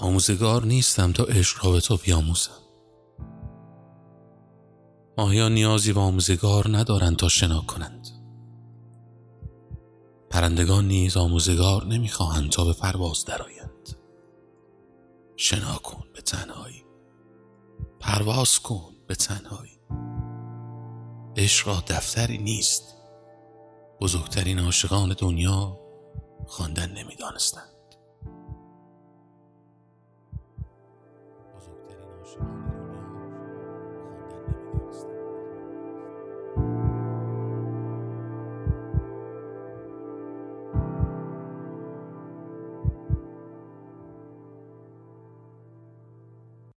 آموزگار نیستم تا عشق را به تو بیاموزم. ماهیان نیازی به آموزگار ندارند تا شنا کنند؟ پرندگان نیز آموزگار نمی‌خواهند تا به پرواز درآیند. شنا کن به تنهایی. پرواز کن به تنهایی. عشق دفتری نیست. بزرگترین عاشقان دنیا خواندن نمی‌دانستند. بزرگترین عاشقان